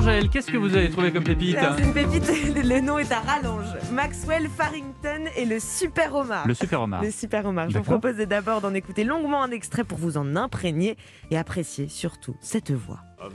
Angèle, qu'est-ce que vous avez trouvé comme pépite C'est une pépite, le nom est à rallonge. Maxwell Farrington et le Super Omar. Le super homard. Le Super Omar. Je vous propose d'abord d'en écouter longuement un extrait pour vous en imprégner et apprécier surtout cette voix. A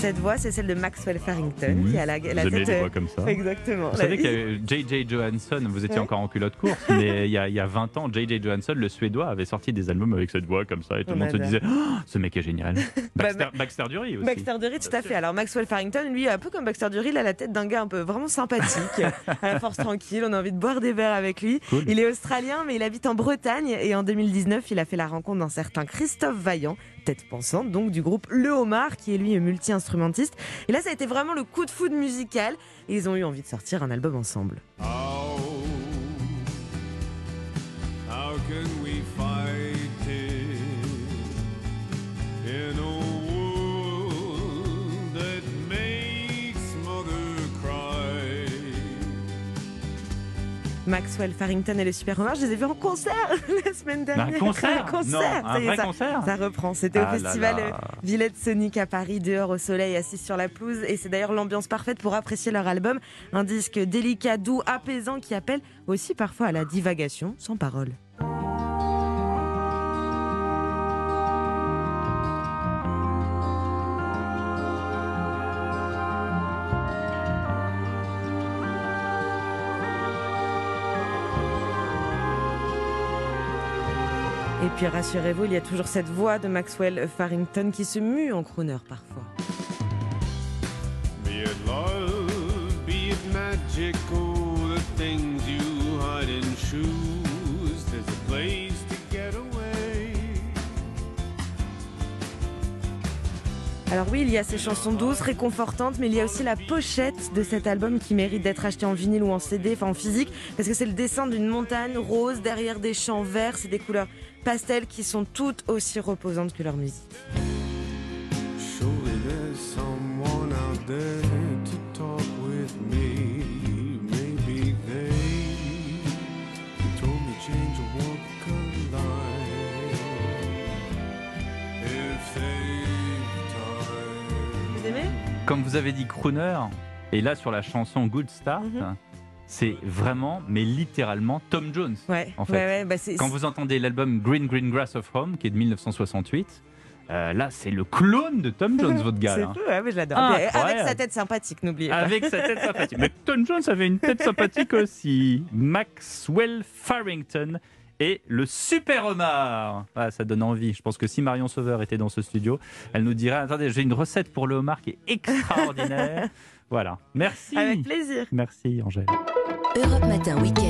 Cette voix, c'est celle de Maxwell Farrington Oui, qui a la, la Vous aimez tête. les euh, voix comme ça. Exactement. Vous La- savez qu'il y a J.J. Johansson, vous étiez Ouais. encore en culotte courte, mais il y, a, il y a 20 ans, J.J. Johansson, le Suédois, avait sorti des albums avec cette voix comme ça et tout le On monde se disait Oh, ce mec est génial. Baxter, bah- Baxter Dury aussi. Baxter Dury, tout à fait. Alors Maxwell Farrington, lui, un peu comme Baxter Dury, il a la tête d'un gars un peu vraiment sympathique, à la force tranquille. On a envie de boire des verres avec lui. Cool. Il est australien, mais il habite en Bretagne. Et en 2019, il a fait la rencontre d'un certain Christophe Vaillant, tête pensante, donc du groupe Le Homard, qui est lui multi-instrumentiste. Et là, ça a été vraiment le coup de foudre musical. Ils ont eu envie de sortir un album ensemble. Maxwell Farrington et le Super Homard, je les ai vus en concert la semaine Un dernière. concert Un concert. Non, un vrai ça- concert Ça reprend. C'était Ah au là festival là. euh, Villette Sonic à Paris, dehors au soleil, assis sur la pelouse. Et c'est d'ailleurs l'ambiance parfaite pour apprécier leur album. Un disque délicat, doux, apaisant qui appelle aussi parfois à la divagation sans parole. Et puis rassurez-vous, il y a toujours cette voix de Maxwell Farrington qui se mue en crooner parfois. Alors oui, il y a ces chansons douces, réconfortantes, mais il y a aussi la pochette de cet album qui mérite d'être acheté en vinyle ou en CD, enfin en physique, parce que c'est le dessin d'une montagne rose derrière des champs verts, c'est des couleurs pastel qui sont toutes aussi reposantes que leur musique. Aimez Comme vous avez dit crooner, et là sur la chanson Good Start, Mhm. c'est vraiment, mais littéralement Tom Jones. Ouais, En fait, ouais, ouais, bah Quand vous entendez l'album Green Green Grass of Home, qui est de 1968, euh, là c'est le clone de Tom Jones, votre gars. c'est là. fou, ouais, mais je l'adore. Ah, Avec sa tête sympathique, n'oubliez pas. Avec sa tête sympathique. Mais Tom Jones avait une tête sympathique aussi. Maxwell Farrington et le super homard. Ah, ça donne envie. Je pense que si Marion Sauveur était dans ce studio, elle nous dirait Attendez, j'ai une recette pour le homard qui est extraordinaire. voilà. Merci. Avec plaisir. Merci, Angèle. Europe Matin Weekend.